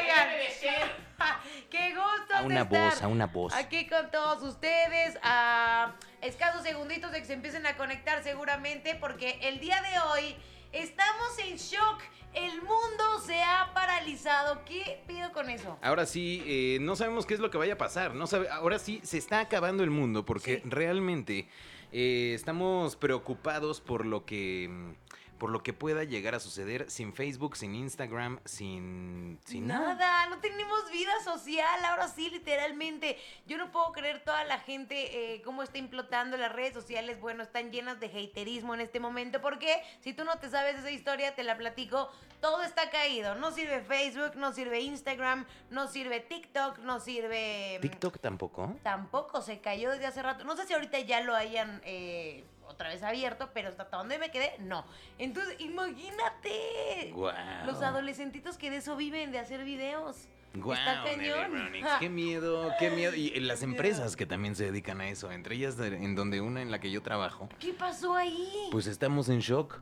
Oigan, qué gusto A una estar voz, a una voz. Aquí con todos ustedes, a escasos segunditos de que se empiecen a conectar seguramente, porque el día de hoy estamos en shock. El mundo se ha paralizado. ¿Qué pido con eso? Ahora sí, eh, no sabemos qué es lo que vaya a pasar. No sabe, ahora sí, se está acabando el mundo porque Sí. realmente eh, estamos preocupados por lo que por lo que pueda llegar a suceder sin Facebook, sin Instagram, sin, sin nada. Nada, no tenemos vida social, ahora sí, literalmente. Yo no puedo creer toda la gente eh, cómo está implotando las redes sociales. Bueno, están llenas de haterismo en este momento. Porque si tú no te sabes esa historia, te la platico. Todo está caído. No sirve Facebook, no sirve Instagram, no sirve TikTok, no sirve. mm, TikTok tampoco. Tampoco se cayó desde hace rato. No sé si ahorita ya lo hayan eh, otra vez abierto, pero hasta donde me quedé, no. Entonces, imagínate. Guau. Los adolescentitos que de eso viven, de hacer videos. Guau, Está cañón. Qué miedo, qué miedo. Y las empresas que también se dedican a eso, entre ellas en donde una en la que yo trabajo, ¿Qué pasó ahí? pues estamos en shock.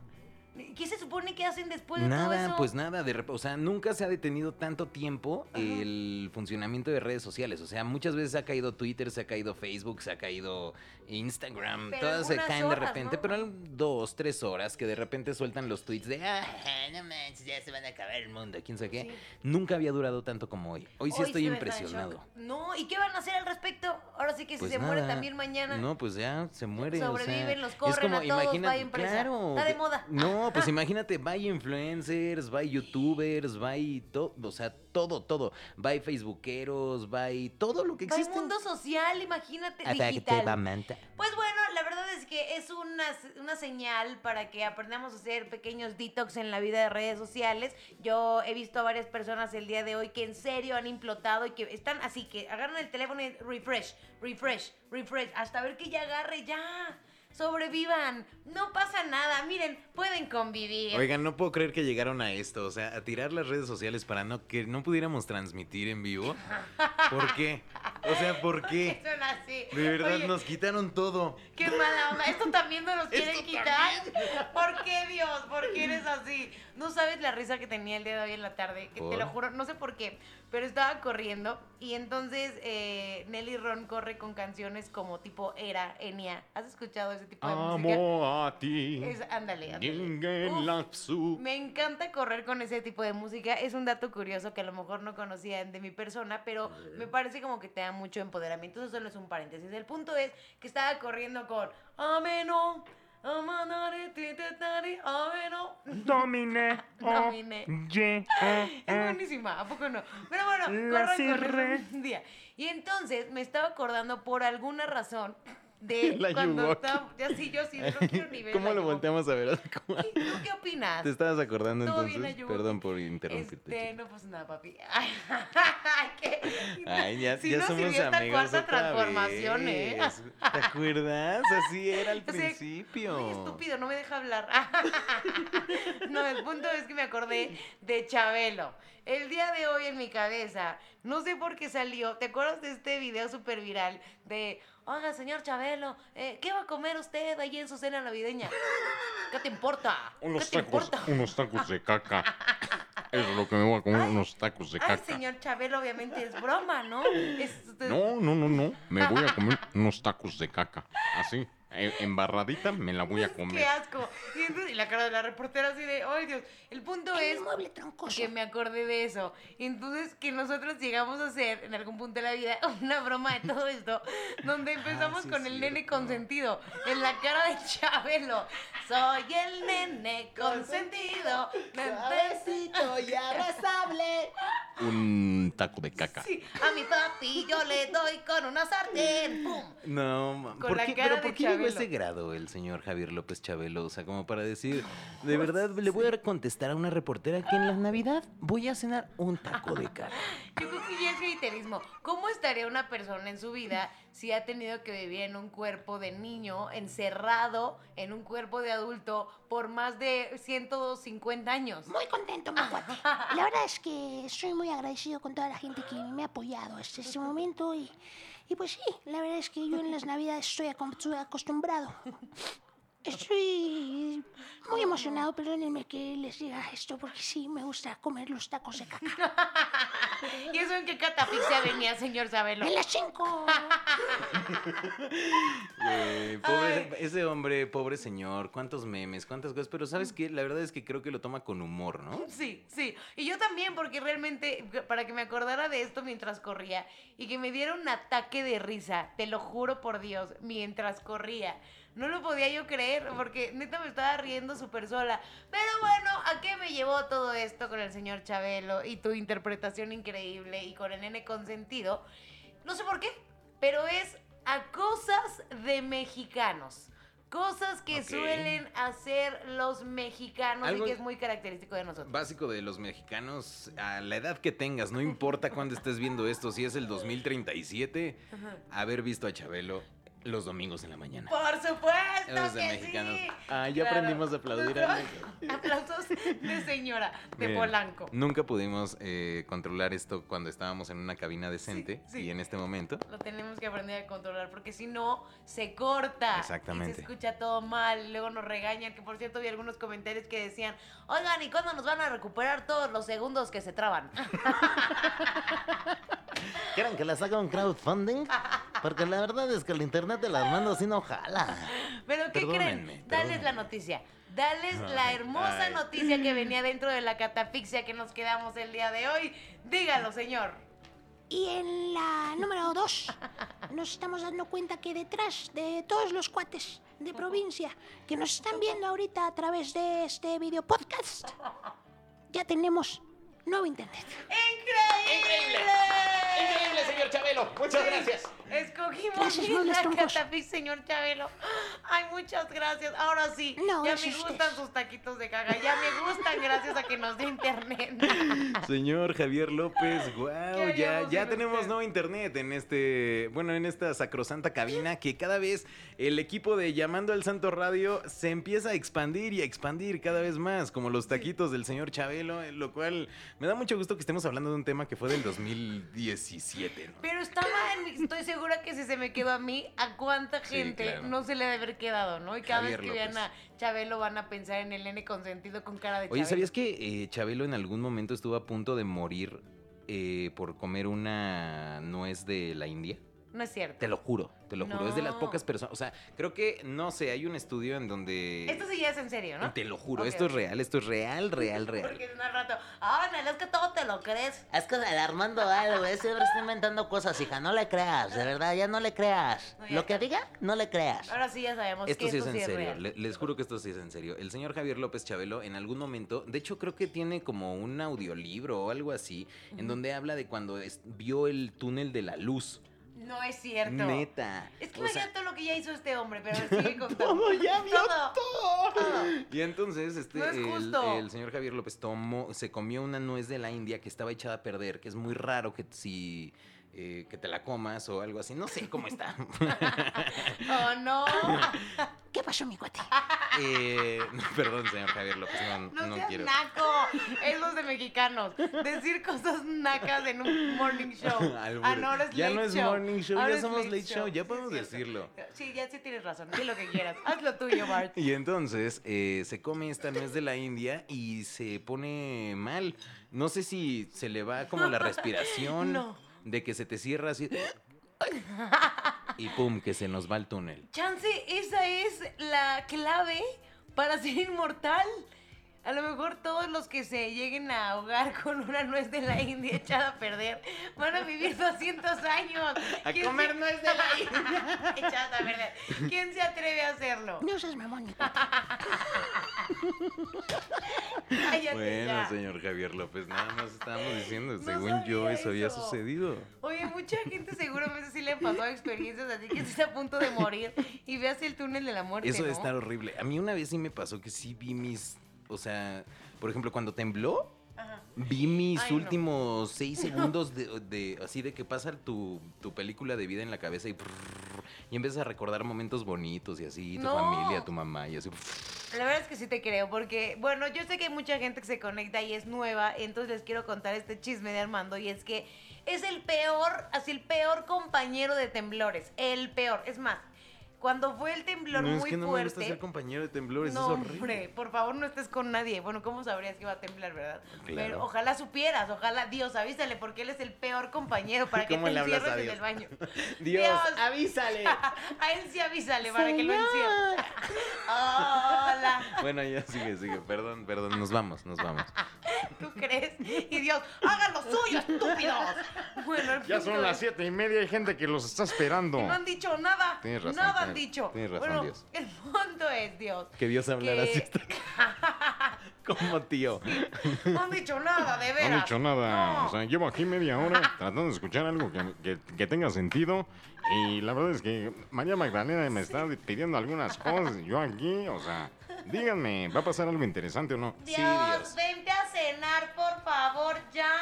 ¿Qué se supone que hacen después de todo Nada, eso? pues nada, de o sea, nunca se ha detenido tanto tiempo el funcionamiento de redes sociales. O sea, muchas veces ha caído Twitter, se ha caído Facebook, se ha caído Instagram, Pero todas se caen de repente, ¿no? pero en dos, tres horas que de repente sueltan los tweets de, ah, no manches, ya se van a acabar el mundo, quién sabe qué. Sí. Nunca había durado tanto como hoy. Hoy sí Hoy estoy impresionado. No, ¿y qué van a hacer al respecto? Ahora sí que si Pues se muere también mañana. No, pues ya se muere. o sea, Sobreviven, los es corren como, a todos, vaya empresa. claro. Está de moda. No, pues imagínate, va influencers, va youtubers, va todo, o sea, todo, todo. Va facebookeros, va todo lo que existe. mundo social, imagínate, digital. Pues bueno, la verdad es que es una, una señal para que aprendamos a hacer pequeños detox en la vida de redes sociales. Yo he visto a varias personas el día de hoy que en serio han implotado y que están así, que agarran el teléfono y refresh, refresh, refresh, hasta ver que ya agarre, ya. Sobrevivan, no pasa nada, miren, pueden convivir. Oigan, no puedo creer que llegaron a esto, o sea, a tirar las redes sociales para no que no pudiéramos transmitir en vivo. ¿Por qué? O sea, ¿por qué? Son así. De verdad Oye, nos quitaron todo. Qué mala onda. Esto también nos los quieren quitar. ¿Por qué, Dios? ¿Por qué eres así? No sabes la risa que tenía el día de hoy en la tarde. Que te lo juro, no sé por qué. Pero estaba corriendo y entonces eh, Nelly Ron corre con canciones como tipo Era, Enya. ¿Has escuchado ese tipo de música? Amo a ti. Es, ándale, ándale. Uf, me encanta correr con ese tipo de música. Es un dato curioso que a lo mejor no conocían de mi persona, pero me parece como que te da mucho empoderamiento. Eso solo es un paréntesis. El punto es que estaba corriendo con Ameno. Domine. Domine. Es buenísima, ¿a poco no? Pero bueno, corran eso un día. Y entonces me estaba acordando por alguna razón de La cuando estaba. Ya sí, yo sí, no quiero ni ver. ¿Cómo lo volteamos a ver? ¿Cómo- ¿Y ¿Tú qué opinas? ¿Te estabas acordando Todo bien, entonces? Ayuwoki. Perdón por interrumpirte. Este, no pasa nada, papi. Ay, qué. Ay, ya, Sí ya nos somos sirvió esta amigos cuarta transformación, vez. ¿eh? ¿Te acuerdas? Así era al O sea, principio. Ay, estúpido, no me deja hablar. no, el punto es que me acordé de Chabelo. El día de hoy en mi cabeza, no sé por qué salió. ¿Te acuerdas de este video súper viral de, oiga, señor Chabelo, eh, ¿qué va a comer usted ahí en su cena navideña? ¿Qué te importa? ¿Qué Unos te tacos, importa? unos tacos de caca. Eso es lo que me voy a comer, Ay, unos tacos de Ay, caca. señor Chabelo, obviamente es broma, ¿no? Es- No, no, no, no. Me voy a comer unos tacos de caca. Así, embarradita, me la voy a comer. Qué asco. Y, entonces- y la cara de la reportera así de, ay Dios. El punto es que me acordé de eso. Y entonces que nosotros llegamos a hacer en algún punto de la vida una broma de todo esto, donde empezamos Ah, sí con el nene consentido, en la cara de Chabelo. Soy el nene consentido. Suavecito y abrazable. Un taco de caca. Sí, a mi papi yo le doy con una sartén. ¡Pum! No, ma- Con ¿por la qué, cara pero de ¿por qué llegó a ese grado el señor Javier López Chabelo? O sea, como para decir, de verdad le voy a contestar a una reportera que en la Navidad voy a cenar un taco de cara. Yo creo que ya es. ¿Cómo estaría una persona en su vida si ha tenido que vivir en un cuerpo de niño, encerrado en un cuerpo de adulto por más de 150 años? Muy contento, mi cuate. La verdad es que estoy muy agradecido con toda la gente que me ha apoyado hasta este momento y, y pues sí, la verdad es que yo en las navidades estoy acostumbrado. Estoy muy emocionado, perdónenme que les diga esto porque sí me gusta comer los tacos de caca. en qué catafixia venía, señor Sabelo? En las cinco. Pobre- ese hombre, pobre señor, cuántos memes, cuántas cosas, pero ¿sabes qué? La verdad es que creo que lo toma con humor, ¿no? Sí, sí. Y yo también, porque realmente, para que me acordara de esto mientras corría y que me diera un ataque de risa, te lo juro por Dios, mientras corría. No lo podía yo creer, porque neta me estaba riendo súper sola. Pero bueno, ¿a qué me llevó todo esto con el señor Chabelo y tu interpretación increíble y con el nene consentido? No sé por qué, pero es a cosas de mexicanos. Cosas que suelen hacer los mexicanos Algo- y que es muy característico de nosotros. Básico de los mexicanos, a la edad que tengas, no importa cuándo estés viendo esto, si es el 2037, haber visto a Chabelo los domingos en la mañana. Por supuesto Los de que mexicanos. sí. Ah, ya aprendimos a aplaudir a Aplausos de señora, de Polanco. Nunca pudimos eh, controlar esto cuando estábamos en una cabina decente Sí, sí. y en este momento. Lo tenemos que aprender a controlar porque si no se corta. Y Exactamente. se escucha todo mal. y Luego nos regañan. Que por cierto vi algunos comentarios que decían: Oigan, ¿y cuándo nos van a recuperar todos los segundos que se traban? ¿Quieren que les haga un crowdfunding? Porque la verdad es que el internet de las manos sí no jala. Pero ¿qué Perdónenme, creen? Dales la noticia. Dales la hermosa ay. noticia que venía dentro de la catafixia que nos quedamos el día de hoy. Dígalo, señor. Y en la número dos, nos estamos dando cuenta que detrás de todos los cuates de provincia que nos están viendo ahorita a través de este video podcast, ya tenemos nuevo internet. ¡Increíble! Increíble, señor Chabelo. Muchas gracias. Escogimos Gracias, bien la señor Chabelo. Ay, muchas gracias. Ahora sí, No, ya me gustan sus taquitos de caga. Ya me gustan gracias a que nos dio internet. Señor Javier López, ¿Qué wow, ya, ya tenemos usted? nuevo internet en este, bueno, en esta sacrosanta cabina que cada vez el equipo de Llamando al Santo Radio se empieza a expandir y a expandir cada vez más, como los taquitos del señor Chabelo, eh, lo cual me da mucho gusto que estemos hablando de un tema que fue del 2017, ¿no? Pero estaba en, estoy segura que si se me quedó a mí, a cuánta Sí, gente claro. no se le debe haber quedado, ¿no? Y cada Javier vez que vean a. Chabelo van a pensar en el nene consentido con cara de Oye, Chabelo. ¿sabías que eh, Chabelo en algún momento estuvo a punto de morir eh, por comer una nuez de la India? No es cierto. Te lo juro, te lo juro. Es de las pocas personas. O sea, creo que, no sé, hay un estudio en donde. Esto sí ya es en serio, ¿no? Te lo juro, esto es real, esto es real, real, real. Porque es un rato, ah, Nela, es que todo te lo crees. Es que el Armando algo, ese hombre está inventando cosas, hija. No le creas, de verdad, ya no le creas. No, Lo que diga, no le creas. Ahora sí ya sabemos Esto que sí es esto en sí es serio, real. le- les juro que esto sí es en serio. El señor Javier López Chabelo en algún momento, de hecho creo que tiene como un audiolibro o algo así, en donde habla de cuando es- vio el túnel de la luz. No es cierto. Neta. Es que imagínate todo lo que ya hizo este hombre, pero sigue contando. todo, ya vio Todo. Todo. Y entonces, este, No es el, justo. el señor Javier López tomó, se comió una nuez de la India que estaba echada a perder, que es muy raro que si eh, que te la comas o algo así. No sé cómo está. Oh, no. ¿Qué pasó, mi cuate? Eh, no, perdón, señor Javier López, no, No, no seas quiero. naco. Es los de mexicanos. Decir cosas nacas en un morning show. Ah, no, ahora es ya late no es show. morning show, Ahora ya somos late late show, ya Sí, podemos decirlo. Sí, ya sí tienes razón. Di lo que quieras. Haz lo tuyo, Bart. Y entonces eh, se come esta nuez de la India y se pone mal. No sé si se le va como la respiración No. De que se te cierra así. Y pum, que se nos va el túnel. Chance, esa es la clave para ser inmortal. A lo mejor todos los que se lleguen a ahogar con una nuez de la India echada a perder van a vivir 200 años. A ¿Quién comer se- nuez de la India. echada a perder. ¿Quién se atreve a hacerlo? No seas mamón, Bueno, ya. señor Javier López, nada más estábamos diciendo, No según yo eso había sucedido. Oye, mucha gente seguramente sí le pasó experiencias así que está a punto de morir y ve hacia el túnel de la muerte. Eso ¿no? de estar horrible. A mí una vez sí me pasó que sí vi mis, o sea, por ejemplo, cuando tembló, Ajá. vi mis Ay, no. últimos seis segundos de, de- así de que pasa tu, tu película de vida en la cabeza y, prrr, y empiezas a recordar momentos bonitos y así, tu No. familia, tu mamá y así. La verdad es que sí te creo, porque, bueno, yo sé que hay mucha gente que se conecta y es nueva, entonces les quiero contar este chisme de Armando, y es que es el peor, así el peor compañero de temblores, el peor. Es más, Cuando fue el temblor No, es muy que no me gusta fuerte. ser compañero de temblores, No, es horrible. hombre, por favor no estés con nadie. Bueno, ¿cómo sabrías que iba a temblar, verdad? Claro. Pero ojalá supieras, ojalá, Dios, avísale, porque él es el peor compañero para que ¿Cómo te encierres en el baño. Dios, avísale. a él sí avísale para que lo encierre. Hola, bueno, ya sigue, sigue. Perdón, perdón. Nos vamos, nos vamos. ¿tú crees? Y Dios, hagan lo suyo, estúpidos. Bueno, el Ya son las es- siete y media, hay gente que los está esperando. No han dicho nada. Tienes razón, nada han tienes- dicho. tienes razón, bueno, Dios. el punto es, Dios. Que Dios hablara que- así. hasta- Como tío. No han dicho nada, de No veras. han dicho nada. No. O sea, llevo aquí media hora tratando de escuchar algo que, que- que tenga sentido. Y la verdad es que María Magdalena me está pidiendo algunas cosas. Yo aquí, o sea, díganme, ¿va a pasar algo interesante o no? Dios, Sí, Dios. vente a cenar, por favor, ya.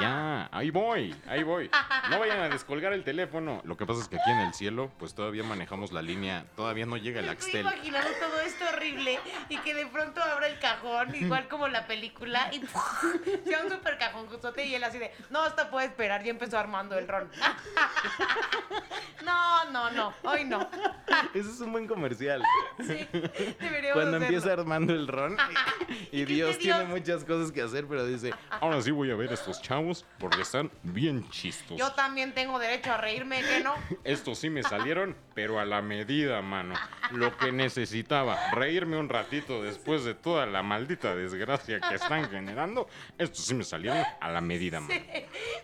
Ya, ahí voy, ahí voy. No vayan a descolgar el teléfono. Lo que pasa es que aquí en el cielo, pues todavía manejamos la línea, todavía no llega el Me estoy Axtel. imaginando todo esto horrible y que de pronto abra el cajón, igual como la película, y sea un super cajón y él así de, no, esto puede esperar, ya empezó armando el ron. No, no, no, hoy no. Ese es un buen comercial. Sí, deberíamos Cuando hacerlo. Empieza armando el ron y ¿Y qué Dios tiene muchas cosas que hacer, pero dice, Ahora sí voy a ver a estos chavos porque están bien chistos. Yo también tengo derecho a reírme, ¿que no? Estos sí me salieron, pero a la medida, mano. Lo que necesitaba, reírme un ratito después de toda la maldita desgracia que están generando. Estos sí me salieron a la medida, mano.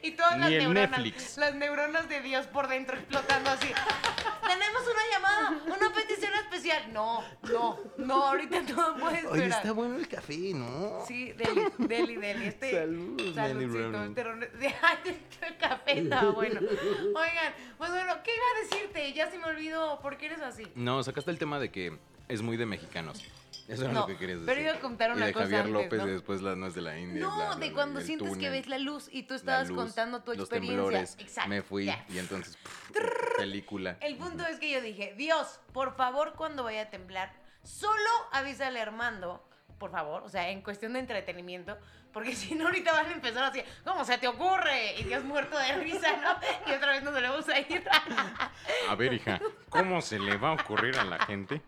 Y todas las Ni el neuronas, Netflix. las neuronas de Dios por dentro explotando así. Tenemos una llamada, una petición especial. No, no, no, ahorita todo puede esperar. oye, está bueno el café, ¿no? Sí, Deli, Deli, Deli. Este, Salud, Deli saludcito, Brown. este de- este café estaba bueno. Oigan, pues bueno, ¿qué iba a decirte? Ya se me olvidó, ¿por qué eres así? No, sacaste el tema de que es muy de mexicanos. Eso era No, lo que querías decir. pero iba a contar y una de cosa Javier antes, López ¿no? y después las nuez de la India. No, bla, bla, de bla, cuando el sientes que ves la luz y tú estabas luz, contando tu los experiencia. temblores. Exacto. Me fui y entonces pff, película. El punto es que yo dije, Dios, por favor, cuando vaya a temblar, solo avísale a Armando, por favor, o sea, en cuestión de entretenimiento, porque si no, ahorita van a empezar así, ¿cómo se te ocurre? Y Dios muerto de risa, ¿no? Y otra vez nos volvemos a ir. A ver, hija, ¿cómo se le va a ocurrir a la gente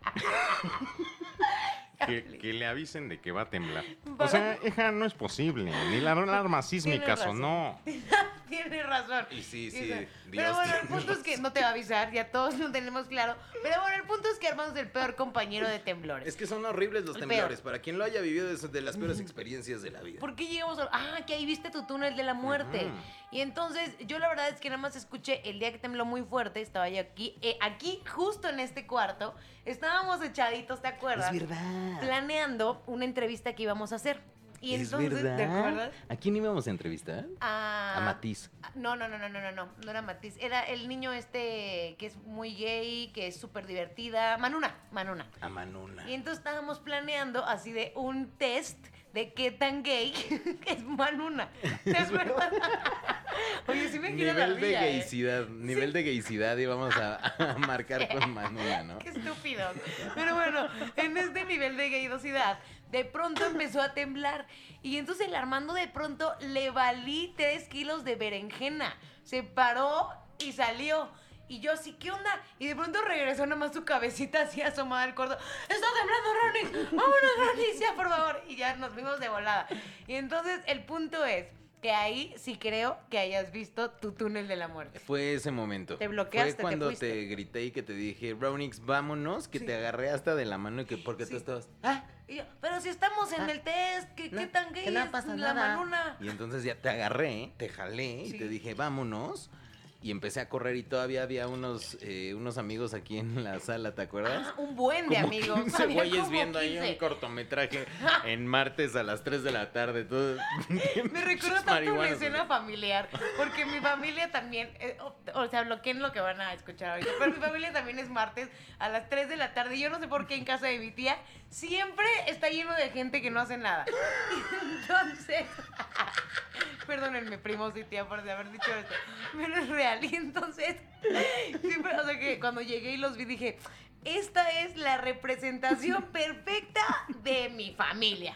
que, que le avisen de que va a temblar? O sea, hija, no es posible. Ni la alarma sísmica sonó. Tienes razón. Y sí, sí, Dios Pero bueno, el tiene punto es que no te va a avisar, ya todos lo tenemos claro. Pero bueno, el punto es que Armando es el peor compañero de temblores. Es que son horribles los El temblores. peor. Para quien lo haya vivido, es de las peores experiencias de la vida. ¿Por qué llegamos a.? Ah, que ahí viste tu túnel de la muerte. Y entonces, yo la verdad es que nada más escuché el día que tembló muy fuerte, estaba yo aquí, eh, aquí, justo en este cuarto, estábamos echaditos, ¿te acuerdas? Es verdad. Planeando una entrevista que íbamos a hacer. Y es entonces, verdad. ¿te acuerdas? ¿A quién íbamos a entrevistar? A, A Matiz. No, no, no, no, no, no, no, no era Matiz. Era el niño este que es muy gay, que es súper divertida. Manuna, Manuna. A Manuna. Y entonces estábamos planeando así de un test de qué tan gay es Manuna. ¿Te acuerdas? Oye, sí me quiero la Nivel de ¿eh? gaycidad, nivel de gaycidad íbamos a, a marcar con Manuna, ¿no? Qué estúpido. Pero bueno, en este nivel de gaydosidad, de pronto empezó a temblar. Y entonces el Armando de pronto le valí tres kilos de berenjena. Se paró y salió. Y yo así, ¿qué onda? Y de pronto regresó nada más su cabecita así asomada al cuarto. ¡Está temblando, Ronnie! ¡Vámonos, Ronnie! ¡Ya, por favor! Y ya nos vimos de volada. Y entonces el punto es que ahí sí creo que hayas visto tu túnel de la muerte. Fue ese momento. Te bloqueaste, Fue cuando te, grité y que te dije, Ronix, vámonos, que Sí. te agarré hasta de la mano y que porque tú Sí. estabas. Ah, y yo, pero si estamos en Ah, el test, ¿qué, no, qué tan gay que no es pasa la nada. manuna? Y entonces ya te agarré, te jalé Sí. y te dije, vámonos. Y empecé a correr y todavía había unos, eh, unos amigos aquí en la sala, ¿te acuerdas? Ah, un buen de Como amigos. 15 había güeyes como viendo ahí 15. un cortometraje en martes a las 3 de la tarde. Todo, Me recuerda tanto una escena familiar, porque mi familia también, eh, o, o sea, bloqueen lo que van a escuchar ahorita, pero mi familia también es martes a las 3 de la tarde. Yo no sé por qué en casa de mi tía siempre está lleno de gente que no hace nada. Entonces, perdónenme, primos y tía, por haber dicho esto, pero es real. Y entonces, siempre, o sea, que cuando llegué y los vi dije, esta es la representación perfecta de mi familia.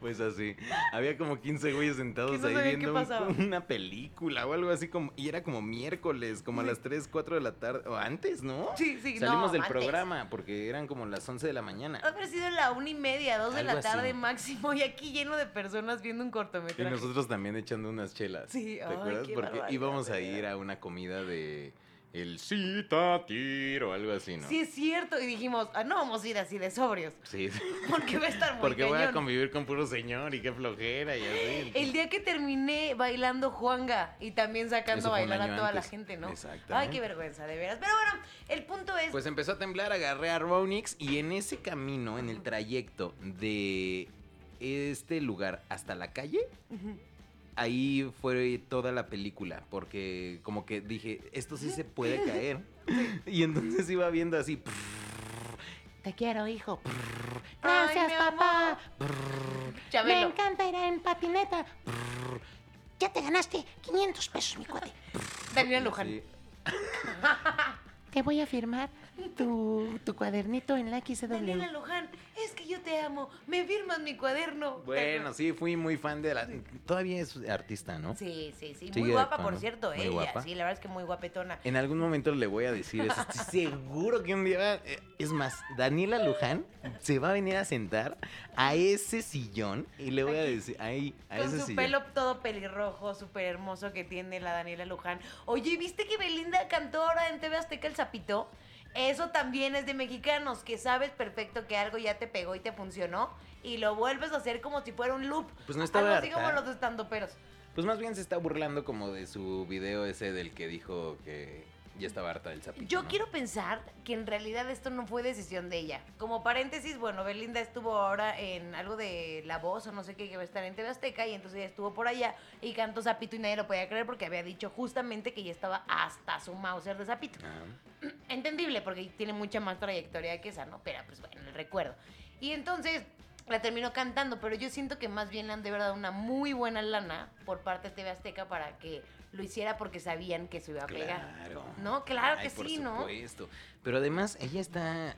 Pues así. Había como 15 güeyes sentados no ahí viendo un- una película o algo así como. Y era como miércoles, como a las 3, 4 de la tarde. O antes, ¿no? Sí, sí, Salimos no, del antes. programa porque eran como las 11 de la mañana. Haber sido la una y media, dos de Algo la tarde así. máximo y aquí lleno de personas viendo un Y cortometraje. nosotros también echando unas chelas. Sí, ¿Te ay, acuerdas? Porque íbamos a ir a una comida de. El cita tiro o algo así, ¿no? Sí, es cierto. Y dijimos, ah, no vamos a ir así de sobrios. Sí. Porque va a estar muy Porque voy a convivir con puro señor y qué flojera y así. El día que terminé bailando Juanga y también sacando a bailar a toda la gente, ¿no? Exactamente. Ay, qué vergüenza, de veras. Pero bueno, el punto es. Pues empezó a temblar, agarré a Ronix y en ese camino, en el trayecto de este lugar hasta la calle. Ahí fue toda la película, porque como que dije, esto sí se puede caer. Y entonces iba viendo así. Te quiero, hijo. Gracias, papá. Me encanta ir en patineta. Ya te ganaste 500 pesos, mi cuate. Daniela Luján. Sí. Te voy a firmar tu, tu cuadernito en la Daniela XW. Luján, que yo te amo. Me firmas mi cuaderno. Bueno, sí, fui muy fan de la... Todavía es artista, ¿no? Sí, sí, sí. Sigue Muy guapa, por cierto, Muy ella. guapa. Sí, la verdad es que muy guapetona. En algún momento le voy a decir eso. Estoy seguro que un día. eh, Es más, Daniela Luján se va a venir a sentar a ese sillón y le voy a decir. Ahí, a Con ese su sillón. pelo todo pelirrojo, súper hermoso que tiene la Daniela Luján. Oye, ¿viste que Belinda cantó ahora en TV Azteca el Zapito? Eso también es de mexicanos, que sabes perfecto que algo ya te pegó y te funcionó y lo vuelves a hacer como si fuera un loop. Pues no estaba Algo así harta. como los estandoperos. Pues más bien se está burlando como de su video ese del que dijo que ya estaba harta del zapito. Yo ¿no? quiero pensar que en realidad esto no fue decisión de ella. Como paréntesis, bueno, Belinda estuvo ahora en algo de La Voz o no sé qué, que va a estar en TV Azteca y entonces ella estuvo por allá y cantó Zapito y nadie lo podía creer porque había dicho justamente que ya estaba hasta su Mauser de Zapito. Ah, Entendible porque tiene mucha más trayectoria que esa, ¿no? Pero pues bueno, el recuerdo. Y entonces la terminó cantando, pero yo siento que más bien le han de verdad una muy buena lana por parte de TV Azteca para que lo hiciera porque sabían que se iba a pegar. claro. No, claro Ay, que por sí, ¿no? supuesto. Pero además, ella está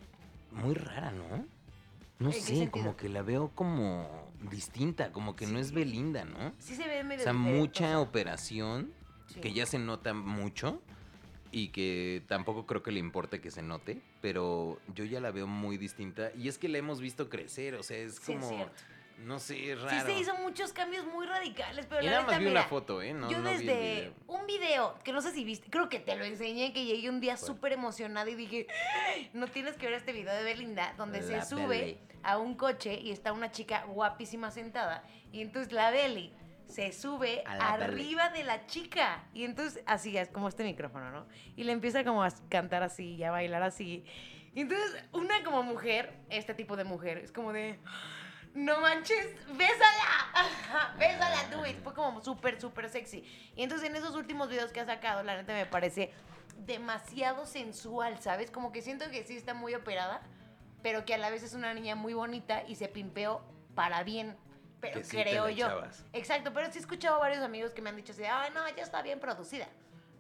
muy rara, ¿no? No ¿En qué sé, sentido? como que la veo como distinta, como que no es Belinda, ¿no? Sí se ve medio O sea, diferente, mucha operación, Sí. que ya se nota mucho y que tampoco creo que le importe que se note, pero yo ya la veo muy distinta y es que la hemos visto crecer, o sea, es Sí, es como, cierto. No sé, es Sí raro. se hizo muchos cambios muy radicales, pero y la nada más vi mira, una foto, ¿eh? No, yo no vi el desde video. un video, que no sé si viste, creo que te lo enseñé, que llegué un día súper emocionada y dije, "Ay, no tienes que ver este video de Belinda, donde La se sube Belly. a un coche y está una chica guapísima sentada, y entonces la Belly se sube Belly. arriba de la chica, y entonces así es como este micrófono, ¿no? Y le empieza como a cantar así y a bailar así. Y entonces una como mujer, este tipo de mujer, es como de... No manches, bésala, bésala, do it. Fue como súper, súper sexy. Y entonces en esos últimos videos que ha sacado, la neta me parece demasiado sensual, ¿sabes? Como que siento que sí está muy operada, pero que a la vez es una niña muy bonita y se pimpeó para bien. Pero Que sí creo yo. echabas. Exacto, pero sí he escuchado a varios amigos que me han dicho así, ay, no, ya está bien producida.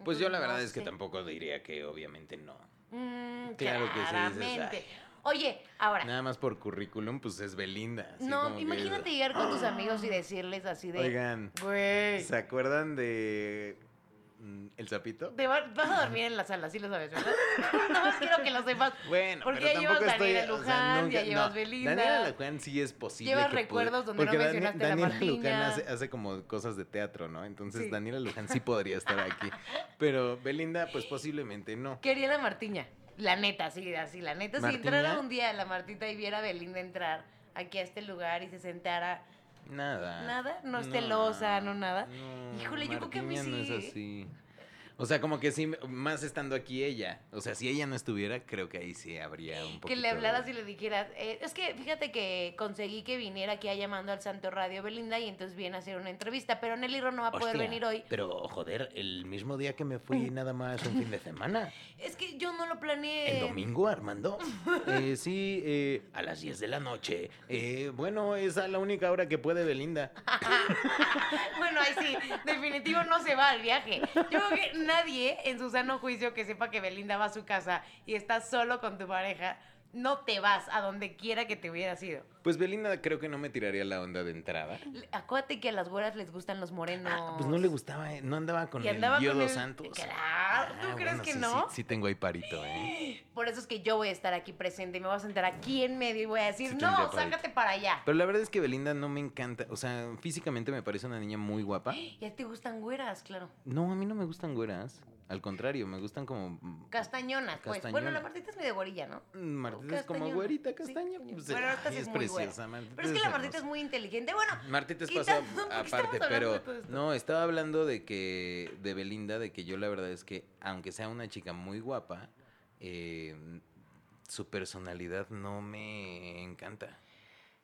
Pues yo la verdad no es que sé. tampoco diría que obviamente no. Mm, Claro que sí, dices, claramente. Oye, ahora, Nada más por currículum, pues es Belinda. no, como que- imagínate llegar con tus amigos y decirles así de... Oigan, Güey. ¿se acuerdan de mm, El? Te va- vas a dormir en la sala, sí lo sabes, ¿verdad? Nada más quiero que lo sepas. Bueno, Porque pero ya llevas Daniela o sea, Luján, nunca- ya llevas no, Belinda. Daniela Luján sí es posible. Llevas que recuerdos donde no mencionaste a la Daniela Luján hace, hace como cosas de teatro, ¿no? Entonces Sí. Daniela Luján sí podría estar aquí. Pero Belinda, pues posiblemente no. ¿Qué haría la Martiña? La neta, sí, así, la neta. Si entrara un día la Martita y viera a Belinda entrar aquí a este lugar y se sentara. Nada. ¿Nada? ¿No es celosa, no nada? Híjole, yo creo que a mí Martiña no sí, es así. O sea, como que sí, más estando aquí ella. O sea, si ella no estuviera, creo que ahí sí habría un poco. Que le hablaras y le dijeras, eh, es que fíjate que conseguí que viniera aquí a llamando al Santo Radio Belinda y entonces viene a hacer una entrevista, pero Nelly Ro no va a poder venir hoy. Pero, joder, el mismo día que me fui nada más un fin de semana. Es que yo no lo planeé. ¿El domingo, Armando? Eh, sí, eh, a las 10 de la noche. Eh, bueno, esa es la única hora que puede Belinda. Bueno, ahí sí, definitivo no se va al viaje. Yo creo que nadie en su sano juicio que sepa que Belinda va a su casa y está solo con tu pareja, no te vas a donde quiera que te hubieras ido. Pues Belinda creo que no me tiraría la onda de entrada. Acuérdate que a las güeras les gustan los morenos. Ah, pues no le gustaba, eh, no andaba con el andaba con Diodo el- Santos. Claro, ¿tú Ah, crees bueno, que sí, no? Sí, sí tengo ahí parito, ¿eh? Por eso es que yo voy a estar aquí presente y me voy a sentar aquí en medio y voy a decir, Sí no, parito. sácate para allá. Pero la verdad es que Belinda no me encanta. O sea, físicamente me parece una niña muy guapa. Y a ti te gustan güeras, claro. No, a mí no me gustan güeras. Al contrario, me gustan como. mm, Castañonas, pues. Bueno, la Martita es medio gorilla, ¿no? Martita es como güerita Sí, castaña. castaña. pues, Bueno, ahorita ay, sí es es preciosa. Martita Pero es que la Martita es muy inteligente. Bueno, Martita es paso quitando- ¿por qué estamos aparte, pero no, estaba hablando de que de Belinda, de que yo la verdad es que aunque sea una chica muy guapa, eh, su personalidad no me encanta.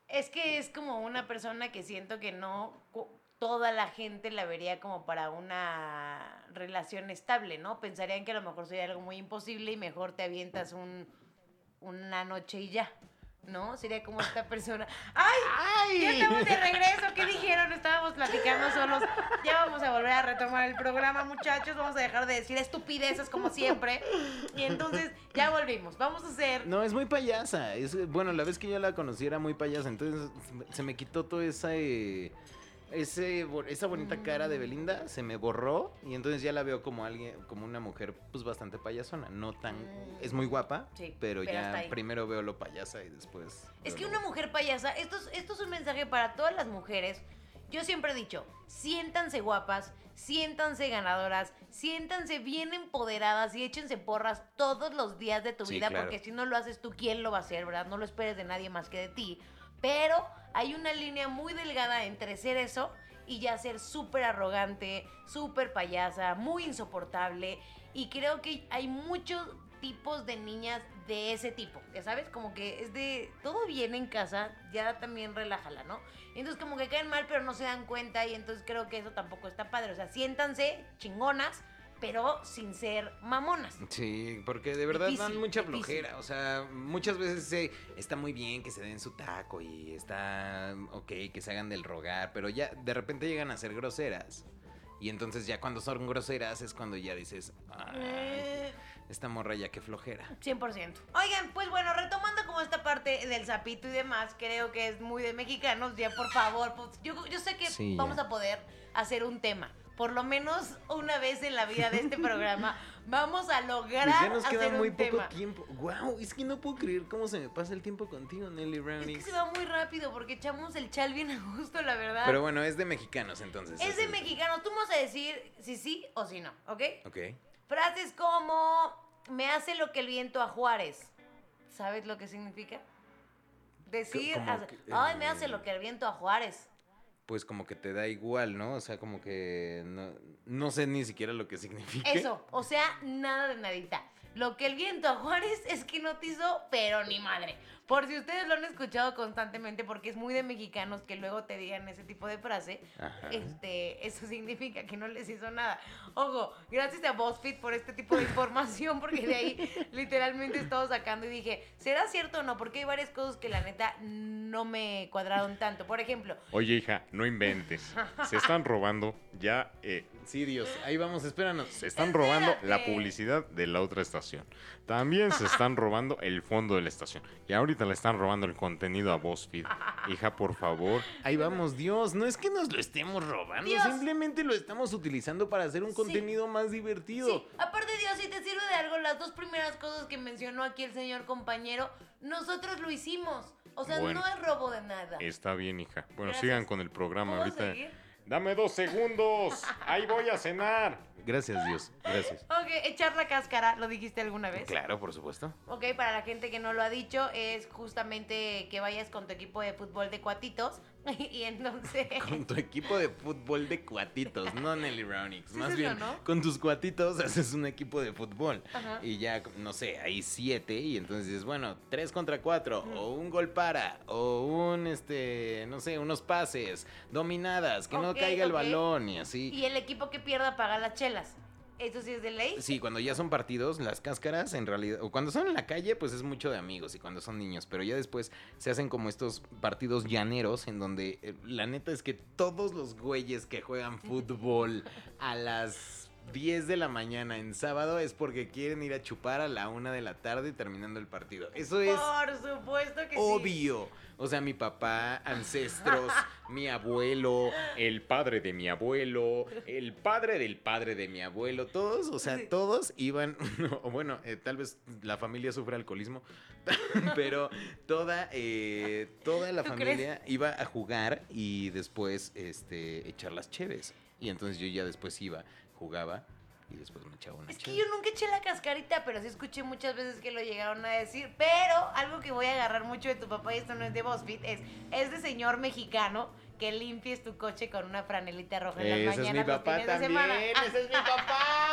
es que es como una persona que siento que no toda la gente la vería como para una relación estable, ¿no? Pensarían que a lo mejor sería algo muy imposible y mejor te avientas un, una noche y ya. ¿No? Sería como esta persona. ¡Ay! Ya estamos de regreso. ¿Qué dijeron? Estábamos platicando solos. Ya vamos a volver a retomar el programa, muchachos. Vamos a dejar de decir estupideces como siempre. Y entonces ya volvimos. Vamos a hacer. No, es muy payasa. Es, bueno, la vez que yo la conocí era muy payasa, entonces se me quitó toda esa, eh, ese, esa bonita cara de Belinda, se me borró y entonces ya la veo como alguien, como una mujer pues bastante payasona, no tan, es muy guapa, Sí, pero, ya primero veo lo payasa y después... Es que lo- una mujer payasa, esto es, esto es un mensaje para todas las mujeres. Yo siempre he dicho, siéntanse guapas, siéntanse ganadoras, siéntanse bien empoderadas y échense porras todos los días de tu Sí, vida, claro. porque si no lo haces tú, ¿quién lo va a hacer, verdad? No lo esperes de nadie más que de ti. Pero hay una línea muy delgada entre ser eso y ya ser súper arrogante, súper payasa, muy insoportable. Y creo que hay muchos tipos de niñas de ese tipo, ya sabes, como que es de todo bien en casa, ya también relájala, ¿no? Entonces como que caen mal pero no se dan cuenta y entonces creo que eso tampoco está padre, o sea, siéntanse chingonas, pero sin ser mamonas. Sí, porque de verdad Difícil, dan mucha difícil. flojera. O sea, muchas veces está muy bien que se den su taco y está ok que se hagan del rogar, pero ya de repente llegan a ser groseras. Y entonces ya cuando son groseras es cuando ya dices, "Ay, Eh, esta morra ya que flojera. 100%. Oigan, pues bueno, retomando como esta parte del sapito y demás, creo que es muy de mexicanos, ya por favor, pues, yo, yo sé que Sí, ya. vamos a poder hacer un tema. Por lo menos una vez en la vida de este programa, vamos a lograr Pues ya nos hacer queda muy un poco tema. tiempo. Wow, es que no puedo creer cómo se me pasa el tiempo contigo, Nelly Es Brownies. que se va muy rápido porque echamos el chal bien a gusto, la verdad. Pero bueno, es de mexicanos entonces. es de ese- mexicanos. Tú me vas a decir si sí o si no, ¿ok? Ok. Frases como me hace lo que el viento a Juárez. ¿Sabes lo que significa? Decir, como hace- que, ay, me eh, hace lo que el viento a Juárez. Pues como que te da igual, ¿no? O sea, como que no, no sé ni siquiera lo que significa. Eso, o sea, nada de nadita. Lo que el viento a Juárez es que no te hizo, pero ni madre. Por si ustedes lo han escuchado constantemente, porque es muy de mexicanos que luego te digan ese tipo de frase, Ajá. este, eso significa que no les hizo nada. Ojo, gracias a BuzzFeed por este tipo de información, porque de ahí literalmente he estado sacando y dije, ¿será cierto o no? Porque hay varias cosas que la neta no me cuadraron tanto. Por ejemplo, Oye, hija, no inventes. Se están robando ya. eh, Sí, Dios. Ahí vamos, espéranos. se están robando la publicidad de la otra estación. También se están robando el fondo de la estación. Y ahorita le están robando el contenido a BuzzFeed. Hija, por favor. Ahí vamos, Dios. No es que nos lo estemos robando, Dios. simplemente lo estamos utilizando para hacer un Sí. contenido más divertido. Sí, aparte Dios, si te sirve de algo, las dos primeras cosas que mencionó aquí el señor compañero, nosotros lo hicimos. O sea, Bueno. no es robo de nada. Está bien, hija. Bueno, Gracias. sigan con el programa ¿Puedo ahorita. seguir? Dame dos segundos. Ahí voy a cenar. Gracias, Dios. Gracias. Ok, echar la cáscara, ¿lo dijiste alguna vez? Claro, por supuesto. Ok, para la gente que no lo ha dicho, es justamente que vayas con tu equipo de fútbol de cuatitos y entonces... Con tu equipo de fútbol de cuatitos, no Nelly Brownix. Sí Más bien, eso, ¿no? con tus cuatitos haces un equipo de fútbol. Ajá. Y ya, no sé, hay siete. Y entonces dices, bueno, tres contra cuatro. O un gol para. O un, este, no sé, unos pases. Dominadas. Que no caiga el balón y así. Y el equipo que pierda paga las chelas. ¿Eso sí es de ley? Sí, cuando ya son partidos, las cáscaras en realidad, o cuando son en la calle, pues es mucho de amigos y cuando son niños, pero ya después se hacen como estos partidos llaneros en donde eh, la neta es que todos los güeyes que juegan fútbol a las 10 de la mañana en sábado es porque quieren ir a chupar a la una de la tarde terminando el partido. Eso es Por supuesto que sí. obvio. O sea, mi papá, ancestros, mi abuelo, el padre de mi abuelo, el padre del padre de mi abuelo, todos, o sea, Sí. todos iban, o bueno, eh, tal vez la familia sufre alcoholismo, pero toda, eh, toda la ¿Tú familia iba a jugar y después este, echar las cheves. Y entonces yo ya después iba, jugaba y después me echaba una Es que yo nunca eché la cascarita, pero sí escuché muchas veces que lo llegaron a decir. Pero algo que voy a agarrar mucho de tu papá, y esto no es de BuzzFeed, es ese señor mexicano que limpies tu coche con una franelita roja en las Ese es mi papá de también, ese es mi papá.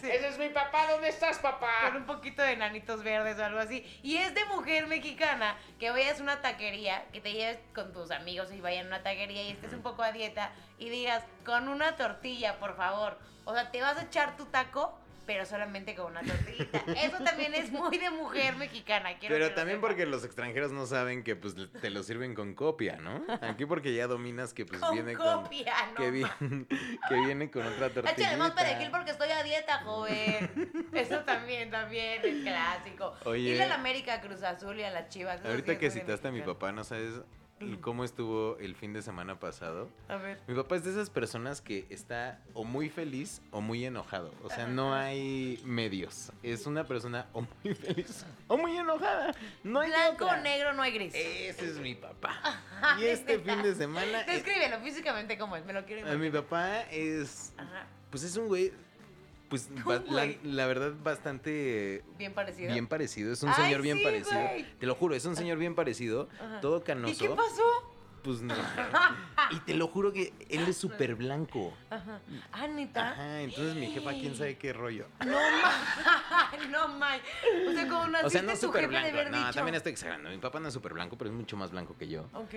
Sí. Ese es mi papá, ¿dónde estás, papá? con un poquito de nanitos verdes o algo así. Y es de mujer mexicana que vayas a una taquería, que te lleves con tus amigos y vayan a una taquería y estés un poco a dieta y digas, con una tortilla, por favor. O sea, te vas a echar tu taco, pero solamente con una tortillita. Eso también es muy de mujer mexicana. quiero Pero también porque los extranjeros no saben que pues te lo sirven con copia, ¿no? Aquí porque ya dominas que pues Con viene copia, con ¿no? que, viene, que viene con otra tortilla. Échale más perejil porque estoy a dieta, joven. Eso también, también es clásico. Oye. Dile a la América Cruz Azul y a las Chivas. sí Ahorita que citaste a mi papá, ¿no sabes cómo estuvo el fin de semana pasado? A ver. Mi papá es de esas personas que está o muy feliz o muy enojado. O sea, no hay medios. Es una persona o muy feliz o muy enojada. No hay Blanco, otra. negro, no hay gris. Ese es mi papá. Y este fin de semana... eh, Descríbelo físicamente cómo es, me lo quiero a mi imaginar. papá es... Ajá, Pues es un güey... Pues la, verdad bastante... bien parecido. Bien parecido, es un Ay, señor bien sí, parecido. Te lo juro, es un señor bien parecido, Ajá. todo ¿Y canoso. qué pasó? Pues no. Y te lo juro que él es súper blanco. Ajá. Ah, neta. Ajá, entonces mi jefa, quién sabe qué rollo. No ma, no ma. O sea, como naciste O sea, no tu súper blanco. No, dicho. también estoy exagerando. Mi papá no es súper blanco, pero es mucho más blanco que yo. Ok.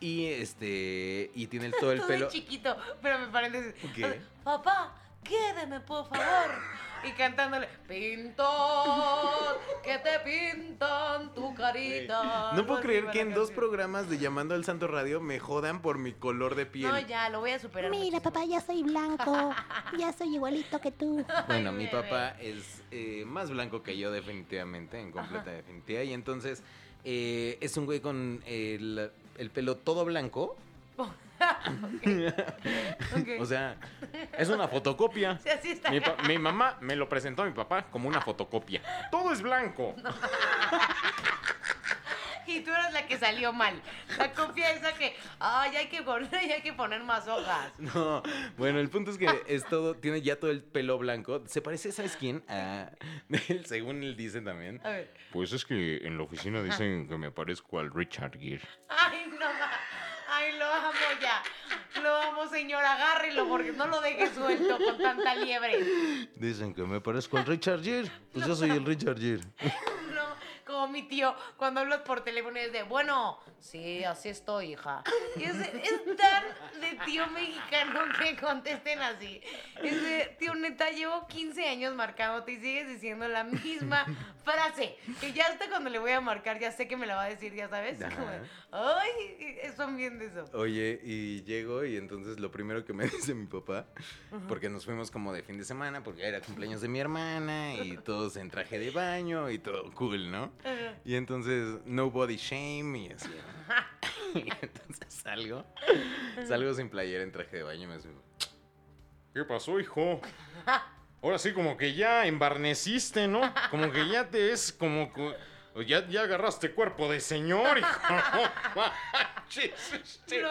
Y este. Y tiene todo el Todo pelo. chiquito, pero me parece. ¿Qué? o sea, Papá, quédeme, por favor. Y cantándole, pintor, que te pintan tu carita. No puedo creer que en dos programas de Llamando al Santo Radio me jodan por mi color de piel. No, ya, lo voy a superar. Mira, muchísimo. papá, ya soy blanco. Ya soy igualito que tú. Bueno, Ay, mi bebé. papá es eh, más blanco que yo definitivamente, en completa definitiva. Y entonces eh, es un güey con el, el pelo todo blanco. O sea, es una fotocopia. Sí, así está. Mi, mamá me lo presentó a mi papá como una fotocopia. Todo es blanco. Y tú eras la que salió mal. La copia esa que, ay, hay que poner, hay que poner más hojas. No, bueno, el punto es que es todo, tiene ya todo el pelo blanco. Se parece, ¿sabes quién? A él, según él dice también. A ver. Pues es que en la oficina dicen que me parezco al Richard Gere. Ay, no. Ay, lo amo ya. Lo amo, señor. Agárrelo porque no lo deje suelto con tanta liebre. Dicen que me parezco al Richard Gere. Pues yo soy el Richard Gere. Como mi tío, cuando hablas por teléfono es de, bueno, sí, así estoy, hija. Y es, tan de tío mexicano que contesten así. Es de, tío, neta, llevo 15 años marcándote y sigues diciendo la misma frase. Que ya hasta cuando le voy a marcar, ya sé que me la va a decir, ya sabes. Como, Ay, son bien de eso. Oye, y llego y entonces lo primero que me dice mi papá, porque nos fuimos como de fin de semana, porque era cumpleaños de mi hermana y todos en traje de baño y todo cool, ¿no? Y entonces, no body shame y así. y entonces salgo, salgo sin playera en traje de baño y me dice, ¿Qué pasó, hijo? Ahora sí, como que ya embarneciste, ¿no? Como que ya te es como... que- Ya, ya agarraste cuerpo de señor, hijo. Amo. Lo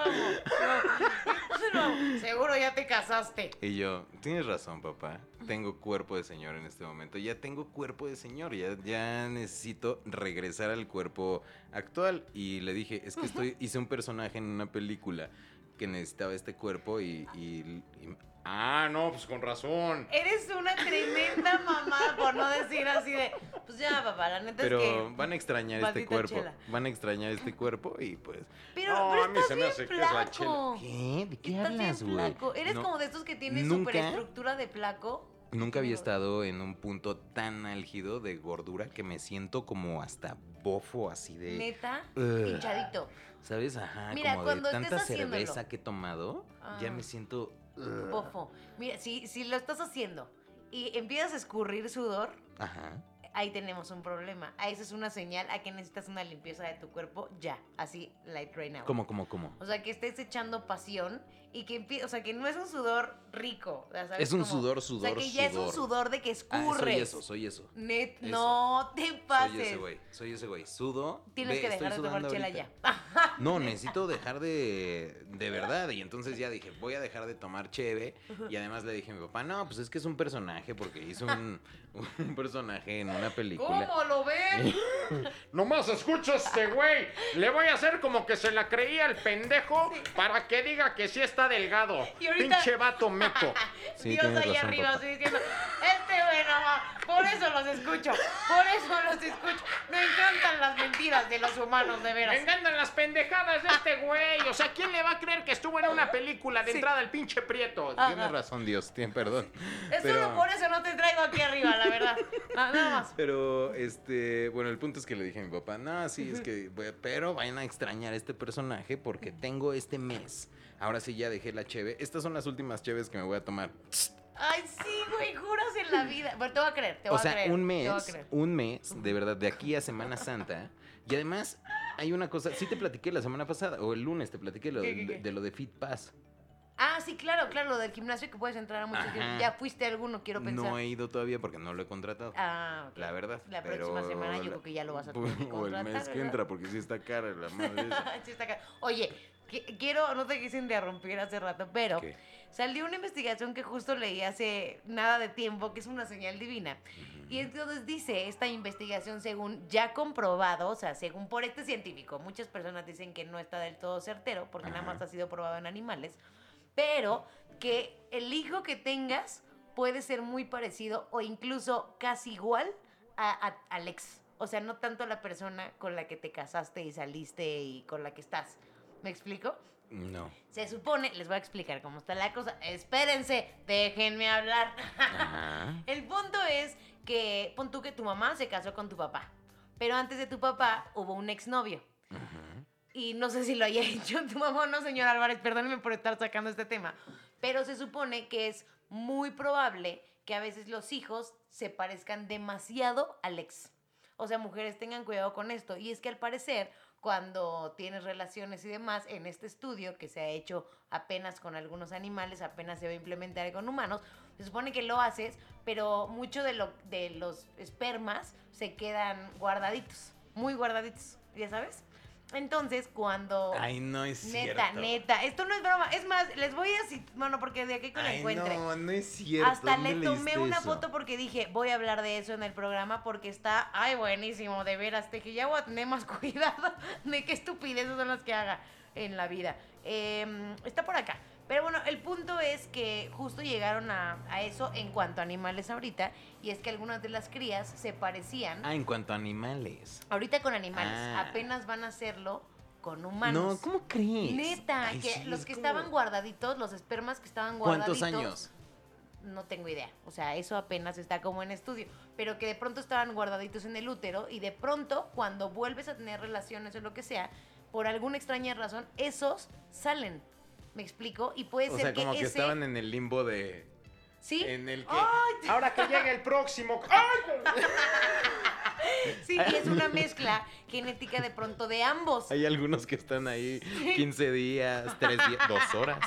amo. Seguro ya te casaste. Y yo, tienes razón, papá. Tengo cuerpo de señor en este momento. Ya tengo cuerpo de señor. Ya, ya necesito regresar al cuerpo actual. Y le dije, es que estoy, hice un personaje en una película que necesitaba este cuerpo y... y- y- Ah, no, pues con razón. Eres una tremenda mamá, por no decir así de, pues ya, papá, la neta pero es que... van a extrañar este cuerpo. chela. Van a extrañar este cuerpo y pues... Pero, No, pero a mí estás se me bien hace que es la flaco. ¿Qué? ¿De qué Estás hablas, güey? flaco. Eres No, como de estos que tienen nunca- superestructura de flaco. Nunca había estado en un punto tan álgido de gordura que me siento como hasta bofo así de... Neta, hinchadito. ¿Sabes? Ajá, Mira, como de tanta cerveza que he tomado, ya Ah. me siento... Bofo. Mira, si, si lo estás haciendo y empiezas a escurrir sudor, Ajá. ahí tenemos un problema. Ahí esa es una señal a que necesitas una limpieza de tu cuerpo ya, así, like right now. ¿Cómo, cómo, cómo? O sea, que estés echando pasión y que o sea, que no es un sudor rico. Es un Como- sudor, O sea, sudor, que ya es un sudor. sudor de que Ah, escurres. soy eso, soy eso. Net, Eso. no te Soy pases. ese güey, soy ese güey. Sudo. Tienes ve, que estoy dejar de tomar chela ahorita. ya. No, necesito dejar de, de verdad. Y entonces ya dije, voy a dejar de tomar cheve. Y además le dije a mi papá, no, pues es que es un personaje porque hizo un, un personaje en una película. ¿Cómo lo ven? Nomás escucho a este güey. Le voy a hacer como que se la creía el pendejo para que diga que sí está delgado. Y ahorita- Pinche vato meco. Sí, Dios ahí razón, arriba papá. así diciendo, este güey nomás, por eso los escucho, por eso los escucho. Me encantan las mentiras de los humanos, de Me veras. encantan las pendejadas de este güey. O sea, ¿quién le va a creer que estuvo en una película de Sí. entrada el pinche Prieto? Tienes razón, Dios, tiene perdón. Es Pero- solo por eso no te traigo aquí arriba, la verdad. Na- Nada más. Pero, este, bueno, el punto es que le dije a mi papá, no, sí, es que, pero vayan a extrañar a este personaje porque tengo este mes. Ahora sí ya dejé la cheve. Estas son las últimas cheves que me voy a tomar. Ay, sí, güey, juras en la vida. Pero te voy a creer, te voy O sea, a creer. un te voy a mes, creer. un mes, de verdad, de aquí a Semana Santa. Y además, hay una cosa, sí te platiqué la semana pasada, o el lunes te platiqué lo, ¿Qué, de, qué, qué? de lo de Fit Pass. Ah, sí, claro, claro, lo del gimnasio que puedes entrar a muchos. Ajá. Ya fuiste a alguno, quiero pensar. No he ido todavía porque no lo he contratado. Ah, ok. La verdad. La pero próxima semana yo creo que ya lo vas a O tener que el mes que entra, porque sí está cara la madre. Sí está acá. Oye, quiero, no te quise interrumpir hace rato, pero ¿Qué? salió una investigación que justo leí hace nada de tiempo, que es una señal divina. Y entonces dice esta investigación, según ya comprobado, o sea, según por este científico, muchas personas dicen que no está del todo certero, porque nada más ha sido probado en animales, pero que el hijo que tengas puede ser muy parecido o incluso casi igual a, a- al ex. O sea, no tanto la persona con la que te casaste y saliste y con la que estás. ¿Me explico? No. Se supone, les voy a explicar cómo está la cosa. Espérense, déjenme hablar. Ajá. El punto es que pon tú que tu mamá se casó con tu papá, pero antes de tu papá hubo un exnovio. Y no sé si lo haya hecho tu mamá o no, señor Álvarez, perdóneme por estar sacando este tema. Pero se supone que es muy probable que a veces los hijos se parezcan demasiado al ex. O sea, mujeres tengan cuidado con esto. Y es que al parecer, cuando tienes relaciones y demás, en este estudio que se ha hecho apenas con algunos animales, apenas se va a implementar con humanos, se supone que lo haces, pero mucho de, lo, de los espermas se quedan guardaditos, muy guardaditos, ¿ya sabes? Entonces, cuando... Ay, no es Neta, cierto. neta. Esto no es broma. Es más, les voy a bueno, porque de aquí que lo encuentre. no, no es cierto. Hasta ¿dónde le tomé una eso? foto porque dije, voy a hablar de eso en el programa porque está, ay, buenísimo, de veras, te que ya voy a tener más cuidado de qué estupideces son las que haga en la vida. Em, está por acá. Pero bueno, el punto es que justo llegaron a, a eso en cuanto a animales ahorita, y es que algunas de las crías se parecían. Ah, en cuanto a animales. Ahorita con animales, Ah. apenas van a hacerlo con humanos. No, ¿cómo crees? Neta, Ay, que sí, los que como- estaban guardaditos, los espermas que estaban guardaditos. ¿Cuántos años? No tengo idea. O sea, eso apenas está como en estudio. Pero que de pronto estaban guardaditos en el útero y de pronto, cuando vuelves a tener relaciones o lo que sea, por alguna extraña razón, esos salen. ¿Me explico? Y puede O ser sea, como que, ese... estaban en el limbo de... Sí, En el que... ¡Ay! Ahora que llegue el próximo. sí, y es una mezcla genética de pronto de ambos. Hay algunos que están ahí 15 días, 3 días, 2 horas.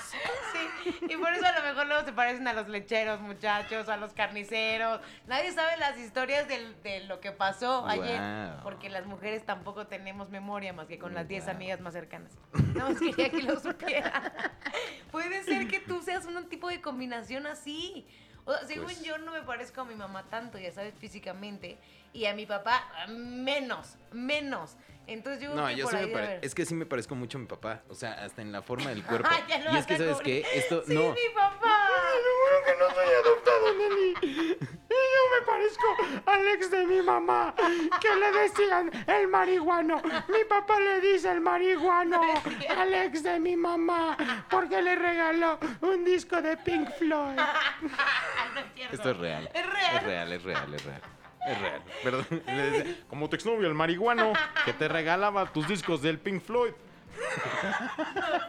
Sí, y por eso a lo mejor luego se parecen a los lecheros, muchachos, a los carniceros. Nadie sabe las historias de lo que pasó ayer, Guau. porque las mujeres tampoco tenemos memoria más que con las 10 Guau. amigas más cercanas. No, más quería que lo supiera. Puede ser que tú seas un tipo de combinación así. O sea, según Pues- yo no me parezco a mi mamá tanto, ya sabes, físicamente, y a mi papá menos, menos. Entonces yo No, yo por sí me ahí debe pare-. Es que sí me parezco mucho a mi papá. O sea, hasta en la forma del cuerpo. Ah, ya lo y es que, ¿sabes cubrir. qué? Esto, Sí, no. mi papá. que no soy adoptado, Nelly. Y yo me parezco al ex de mi mamá, que le decían el marihuano. Mi papá le dice el marihuano al ex de mi mamá, porque le regaló un disco de Pink Floyd. no es. Esto es real. Es real. Es real, es real, es real. Es real. Perdón. le decía, Como tu exnovio, el marihuano, que te regalaba tus discos del Pink Floyd.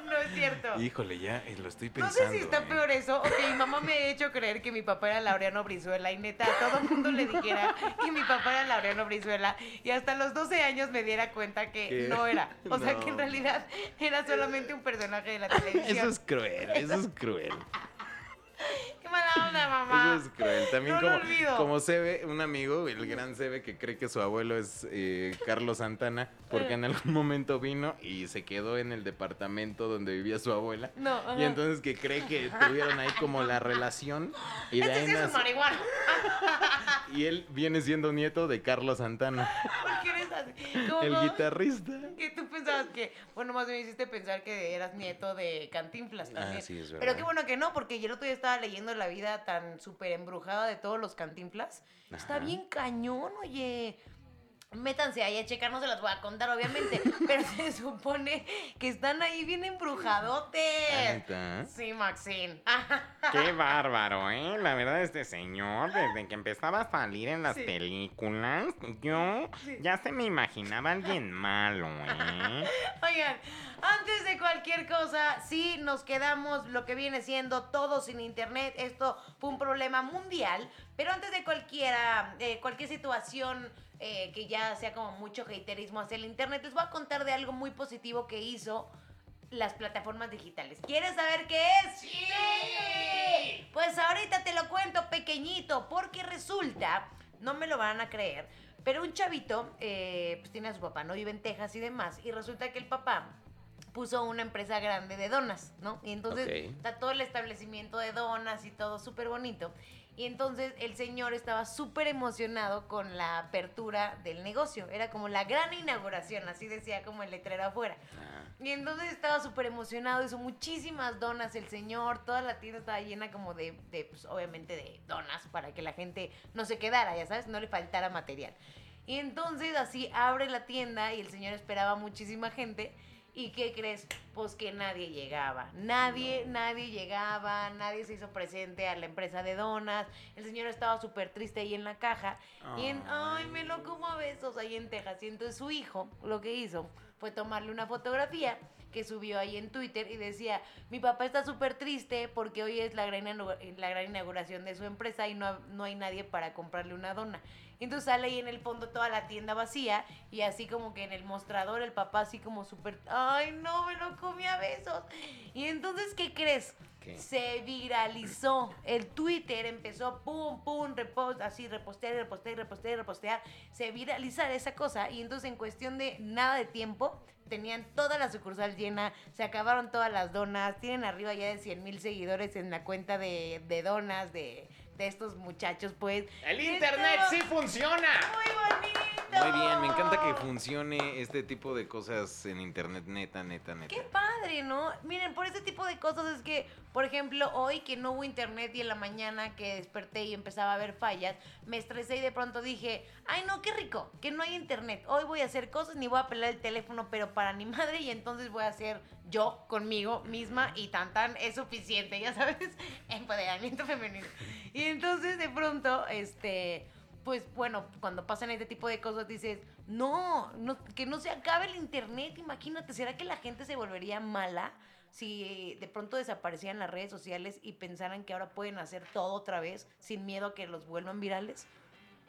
No es cierto. Híjole, ya eh, lo estoy No pensando. sé si está eh. peor eso o que mi mamá me ha hecho creer que mi papá era Laureano Brizuela y neta a todo el mundo le dijera que mi papá era Laureano Brizuela y hasta los 12 años me diera cuenta que ¿Qué? no era. O sea No. que en realidad era solamente un personaje de la televisión. Eso es cruel, eso es cruel. Qué mala onda, mamá. Eso es cruel. También No lo como, olvido. como Sebe, un amigo, el gran Sebe, que cree que su abuelo es eh, Carlos Santana, porque en algún momento vino y se quedó en el departamento donde vivía su abuela. No, ajá. Y entonces que cree que tuvieron ahí como la relación. Y de Este ahí sí es un marihuana. Y él viene siendo nieto de Carlos Santana, ¿Por qué eres así? Como el guitarrista. Que tú pensabas que, bueno, más me hiciste pensar que eras nieto de Cantinflas también. Ah, sí, es Pero verdad. qué bueno que no, porque yo el otro día estaba leyendo la vida tan súper embrujada de todos los Cantinflas. Está bien cañón, oye. Métanse ahí a checar, no se las voy a contar, obviamente. pero se supone que están ahí bien embrujadotes. Sí, Maxine. Qué bárbaro, ¿eh? La verdad, este señor, desde que empezaba a salir en las Sí. películas, yo ya se me imaginaba alguien malo, ¿eh? Oigan, antes de cualquier cosa, sí nos quedamos lo que viene siendo todo sin internet. Esto fue un problema mundial, pero antes de cualquiera, eh, cualquier situación eh, que ya sea como mucho haterismo hacia el internet, les voy a contar de algo muy positivo que hizo las plataformas digitales. ¿Quieres saber qué es? ¡Sí! Pues ahorita te lo cuento pequeñito, porque resulta, no me lo van a creer, pero un chavito, eh, pues tiene a su papá, ¿no? Vive en Texas y demás, y resulta que el papá puso una empresa grande de donas, ¿no? Y entonces está todo el establecimiento de donas y todo súper bonito. Y entonces el señor estaba súper emocionado con la apertura del negocio. Era como la gran inauguración, así decía como el letrero afuera. Ah, Y entonces estaba súper emocionado, hizo muchísimas donas el señor, toda la tienda estaba llena como de, de, pues obviamente de donas para que la gente no se quedara, ya sabes, no le faltara material. Y entonces así abre la tienda y el señor esperaba muchísima gente. ¿Y qué crees? Pues que nadie llegaba. Nadie, nadie llegaba, nadie se hizo presente a la empresa de donas. El señor estaba súper triste ahí en la caja. Y en, ay, me lo como a besos ahí en Texas. Y entonces su hijo lo que hizo fue tomarle una fotografía que subió ahí en Twitter y decía, mi papá está súper triste porque hoy es la gran, la gran inauguración de su empresa y no, no hay nadie para comprarle una dona. Y entonces sale ahí en el fondo toda la tienda vacía y así como que en el mostrador el papá así como súper, ay no, me lo comí a besos. Y entonces, ¿qué crees? ¿Qué? Se viralizó. El Twitter empezó pum, pum, repost, así repostear, y repostear, y repostear, repostear. Se viraliza esa cosa y entonces en cuestión de nada de tiempo tenían toda la sucursal llena, se acabaron todas las donas, tienen arriba ya de 100 mil seguidores en la cuenta de, de donas de, de estos muchachos, pues. ¡El internet sí funciona! Muy bonito. Muy bien, me encanta que funcione este tipo de cosas en internet, neta, neta, neta. Qué padre, ¿no? Miren, por este tipo de cosas es que, por ejemplo, hoy que no hubo internet y en la mañana que desperté y empezaba a haber fallas, me estresé y de pronto dije, ay no, qué rico, que no hay internet. Hoy voy a hacer cosas ni voy a pelar el teléfono, pero para mi madre y entonces voy a hacer yo conmigo misma y tan tan es suficiente, ya sabes, empoderamiento femenino. Y entonces de pronto, este pues bueno, cuando pasan este tipo de cosas dices, no, no, que no se acabe el internet, imagínate, ¿será que la gente se volvería mala si de pronto desaparecieran las redes sociales y pensaran que ahora pueden hacer todo otra vez sin miedo a que los vuelvan virales?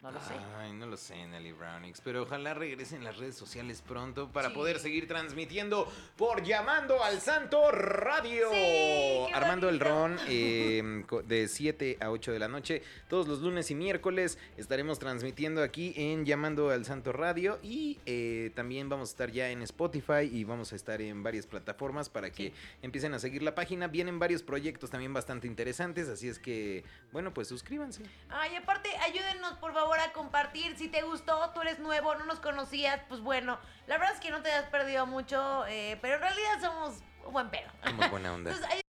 No lo sé. Ay, no lo sé, Nelly Brownix, pero ojalá regresen las redes sociales pronto para Sí. poder seguir transmitiendo por Llamando al Santo Radio. Sí, Armando el. Ron, eh, co- de 7 a 8 de la noche, todos los lunes y miércoles estaremos transmitiendo aquí en Llamando al Santo Radio y eh, también vamos a estar ya en Spotify y vamos a estar en varias plataformas para que empiecen a seguir la página. Vienen varios proyectos también bastante interesantes, así es que, bueno, pues suscríbanse. Ay, aparte, ayúdenos por favor a compartir. Si te gustó, tú eres nuevo, no nos conocías, pues bueno, la verdad es que no te has perdido mucho, eh, pero en realidad somos un buen pedo. Buena onda. Entonces,